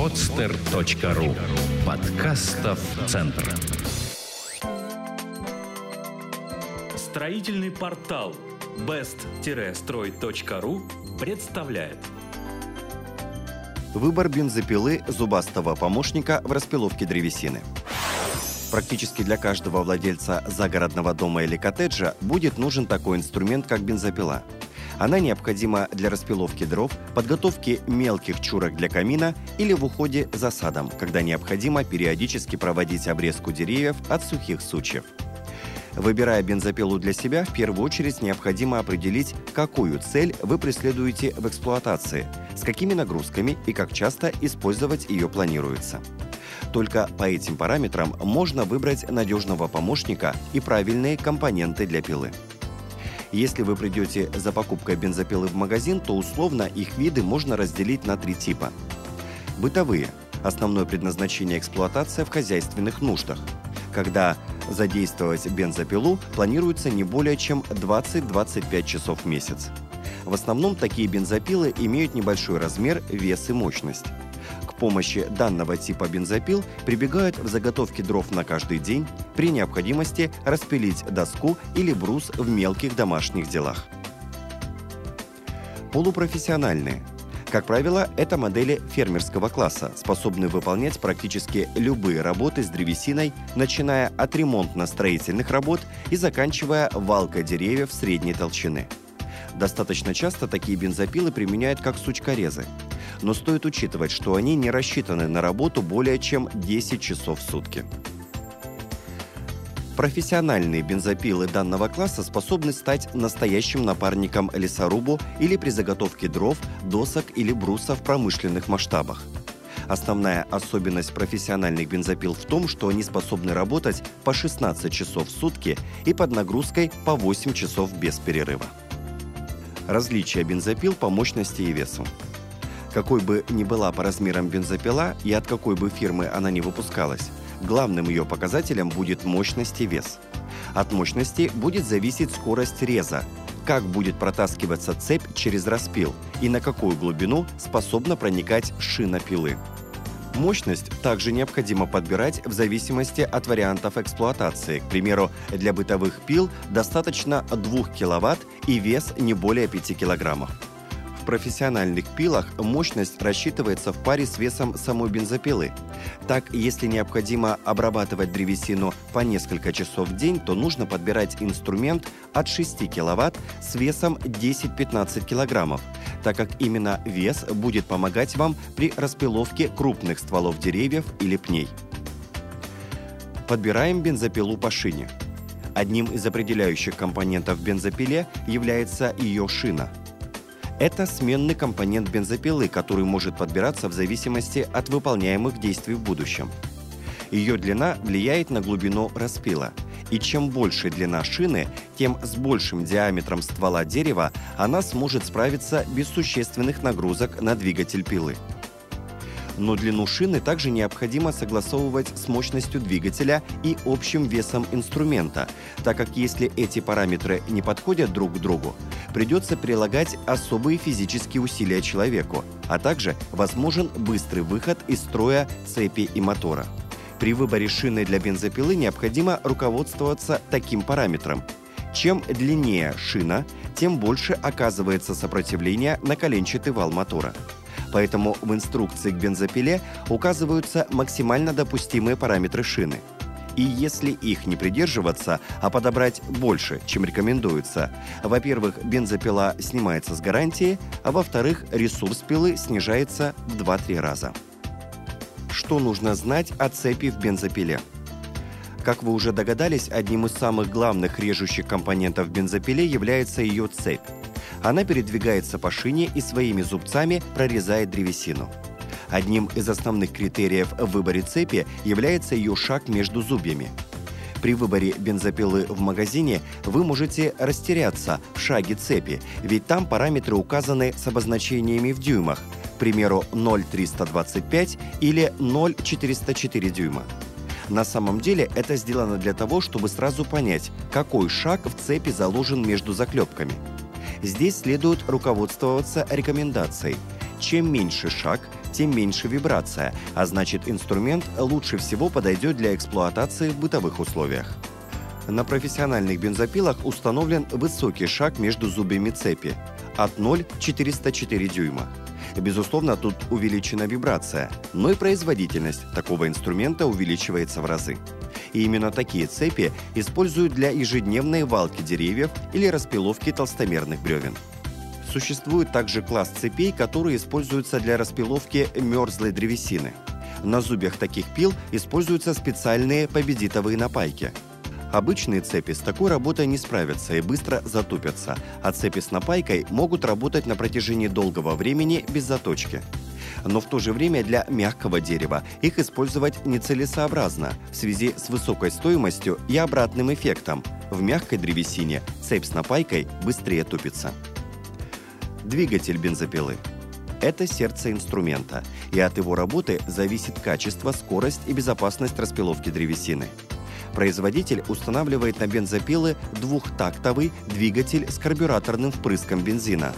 podster.ru Подкастов Центр. Строительный портал best-строй.ру представляет. Выбор бензопилы зубастого помощника в распиловке древесины. Практически для каждого владельца загородного дома или коттеджа будет нужен такой инструмент, как бензопила – она необходима для распиловки дров, подготовки мелких чурок для камина или в уходе за садом, когда необходимо периодически проводить обрезку деревьев от сухих сучьев. Выбирая бензопилу для себя, в первую очередь необходимо определить, какую цель вы преследуете в эксплуатации, с какими нагрузками и как часто использовать ее планируется. Только по этим параметрам можно выбрать надежного помощника и правильные компоненты для пилы. Если вы придете за покупкой бензопилы в магазин, то условно их виды можно разделить на три типа. Бытовые. Основное предназначение эксплуатация в хозяйственных нуждах. Когда задействовать бензопилу планируется не более чем 20-25 часов в месяц. В основном такие бензопилы имеют небольшой размер, вес и мощность помощи данного типа бензопил прибегают в заготовке дров на каждый день, при необходимости распилить доску или брус в мелких домашних делах. Полупрофессиональные. Как правило, это модели фермерского класса, способные выполнять практически любые работы с древесиной, начиная от ремонтно-строительных работ и заканчивая валкой деревьев средней толщины. Достаточно часто такие бензопилы применяют как сучкорезы но стоит учитывать, что они не рассчитаны на работу более чем 10 часов в сутки. Профессиональные бензопилы данного класса способны стать настоящим напарником лесорубу или при заготовке дров, досок или бруса в промышленных масштабах. Основная особенность профессиональных бензопил в том, что они способны работать по 16 часов в сутки и под нагрузкой по 8 часов без перерыва. Различия бензопил по мощности и весу. Какой бы ни была по размерам бензопила и от какой бы фирмы она ни выпускалась, главным ее показателем будет мощность и вес. От мощности будет зависеть скорость реза, как будет протаскиваться цепь через распил и на какую глубину способна проникать шина пилы. Мощность также необходимо подбирать в зависимости от вариантов эксплуатации. К примеру, для бытовых пил достаточно 2 кВт и вес не более 5 кг. В профессиональных пилах мощность рассчитывается в паре с весом самой бензопилы. Так, если необходимо обрабатывать древесину по несколько часов в день, то нужно подбирать инструмент от 6 кВт с весом 10-15 кг, так как именно вес будет помогать вам при распиловке крупных стволов деревьев или пней. Подбираем бензопилу по шине. Одним из определяющих компонентов бензопиле является ее шина – это сменный компонент бензопилы, который может подбираться в зависимости от выполняемых действий в будущем. Ее длина влияет на глубину распила. И чем больше длина шины, тем с большим диаметром ствола дерева она сможет справиться без существенных нагрузок на двигатель пилы но длину шины также необходимо согласовывать с мощностью двигателя и общим весом инструмента, так как если эти параметры не подходят друг к другу, придется прилагать особые физические усилия человеку, а также возможен быстрый выход из строя цепи и мотора. При выборе шины для бензопилы необходимо руководствоваться таким параметром. Чем длиннее шина, тем больше оказывается сопротивление на коленчатый вал мотора. Поэтому в инструкции к бензопиле указываются максимально допустимые параметры шины. И если их не придерживаться, а подобрать больше, чем рекомендуется, во-первых, бензопила снимается с гарантии, а во-вторых, ресурс пилы снижается в 2-3 раза. Что нужно знать о цепи в бензопиле? Как вы уже догадались, одним из самых главных режущих компонентов бензопиле является ее цепь. Она передвигается по шине и своими зубцами прорезает древесину. Одним из основных критериев в выборе цепи является ее шаг между зубьями. При выборе бензопилы в магазине вы можете растеряться в шаге цепи, ведь там параметры указаны с обозначениями в дюймах, к примеру 0,325 или 0,404 дюйма. На самом деле это сделано для того, чтобы сразу понять, какой шаг в цепи заложен между заклепками – Здесь следует руководствоваться рекомендацией. Чем меньше шаг, тем меньше вибрация, а значит инструмент лучше всего подойдет для эксплуатации в бытовых условиях. На профессиональных бензопилах установлен высокий шаг между зубьями цепи от 0,404 дюйма. Безусловно, тут увеличена вибрация, но и производительность такого инструмента увеличивается в разы. И именно такие цепи используют для ежедневной валки деревьев или распиловки толстомерных бревен. Существует также класс цепей, которые используются для распиловки мерзлой древесины. На зубьях таких пил используются специальные победитовые напайки. Обычные цепи с такой работой не справятся и быстро затупятся, а цепи с напайкой могут работать на протяжении долгого времени без заточки. Но в то же время для мягкого дерева их использовать нецелесообразно в связи с высокой стоимостью и обратным эффектом. В мягкой древесине цепь с напайкой быстрее тупится. Двигатель бензопилы. Это сердце инструмента, и от его работы зависит качество, скорость и безопасность распиловки древесины. Производитель устанавливает на бензопилы двухтактовый двигатель с карбюраторным впрыском бензина.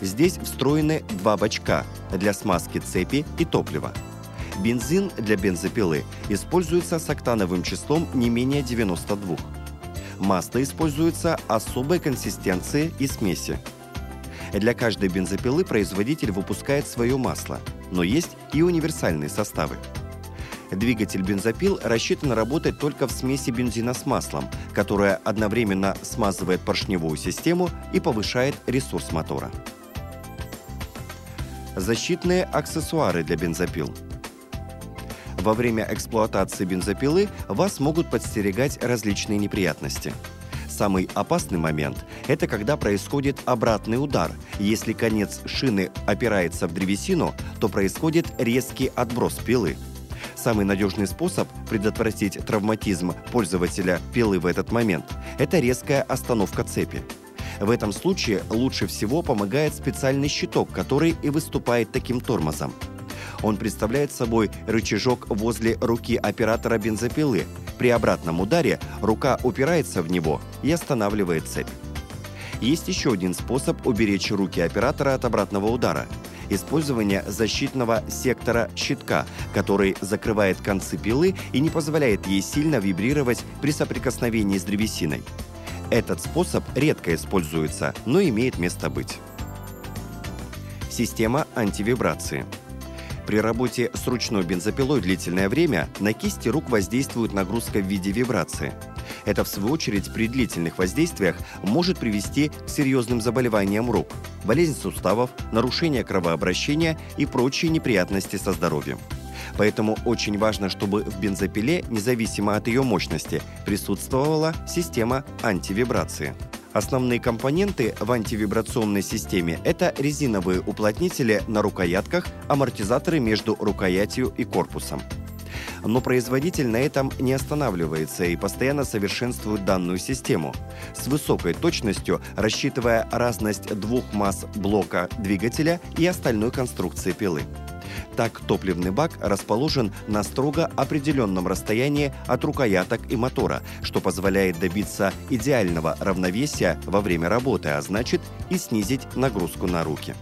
Здесь встроены два бачка для смазки цепи и топлива. Бензин для бензопилы используется с октановым числом не менее 92. Масло используется особой консистенции и смеси. Для каждой бензопилы производитель выпускает свое масло, но есть и универсальные составы. Двигатель бензопил рассчитан работать только в смеси бензина с маслом, которая одновременно смазывает поршневую систему и повышает ресурс мотора. Защитные аксессуары для бензопил. Во время эксплуатации бензопилы вас могут подстерегать различные неприятности – Самый опасный момент – это когда происходит обратный удар. Если конец шины опирается в древесину, то происходит резкий отброс пилы. Самый надежный способ предотвратить травматизм пользователя пилы в этот момент – это резкая остановка цепи. В этом случае лучше всего помогает специальный щиток, который и выступает таким тормозом. Он представляет собой рычажок возле руки оператора бензопилы, при обратном ударе рука упирается в него и останавливает цепь. Есть еще один способ уберечь руки оператора от обратного удара – использование защитного сектора щитка, который закрывает концы пилы и не позволяет ей сильно вибрировать при соприкосновении с древесиной. Этот способ редко используется, но имеет место быть. Система антивибрации – при работе с ручной бензопилой длительное время на кисти рук воздействует нагрузка в виде вибрации. Это, в свою очередь, при длительных воздействиях может привести к серьезным заболеваниям рук, болезнь суставов, нарушение кровообращения и прочие неприятности со здоровьем. Поэтому очень важно, чтобы в бензопиле, независимо от ее мощности, присутствовала система антивибрации. Основные компоненты в антивибрационной системе – это резиновые уплотнители на рукоятках, амортизаторы между рукоятью и корпусом. Но производитель на этом не останавливается и постоянно совершенствует данную систему, с высокой точностью рассчитывая разность двух масс блока двигателя и остальной конструкции пилы. Так, топливный бак расположен на строго определенном расстоянии от рукояток и мотора, что позволяет добиться идеального равновесия во время работы, а значит и снизить нагрузку на руки.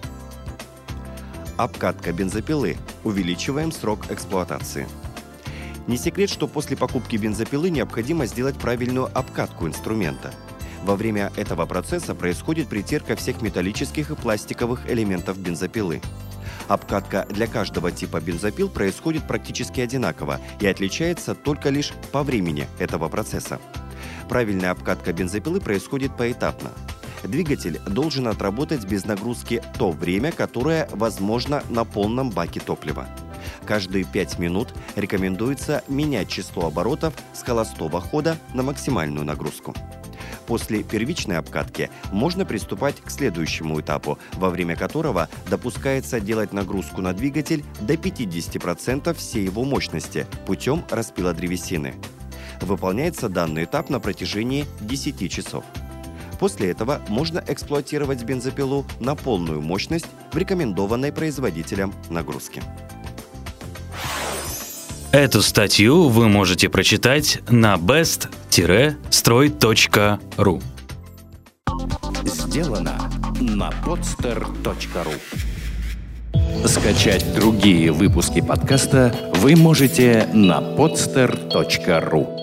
Обкатка бензопилы. Увеличиваем срок эксплуатации. Не секрет, что после покупки бензопилы необходимо сделать правильную обкатку инструмента. Во время этого процесса происходит притирка всех металлических и пластиковых элементов бензопилы. Обкатка для каждого типа бензопил происходит практически одинаково и отличается только лишь по времени этого процесса. Правильная обкатка бензопилы происходит поэтапно. Двигатель должен отработать без нагрузки то время, которое возможно на полном баке топлива. Каждые 5 минут рекомендуется менять число оборотов с холостого хода на максимальную нагрузку. После первичной обкатки можно приступать к следующему этапу, во время которого допускается делать нагрузку на двигатель до 50% всей его мощности путем распила древесины. Выполняется данный этап на протяжении 10 часов. После этого можно эксплуатировать бензопилу на полную мощность в рекомендованной производителем нагрузки. Эту статью вы можете прочитать на best-строй.ру Сделано на podster.ru Скачать другие выпуски подкаста вы можете на podster.ru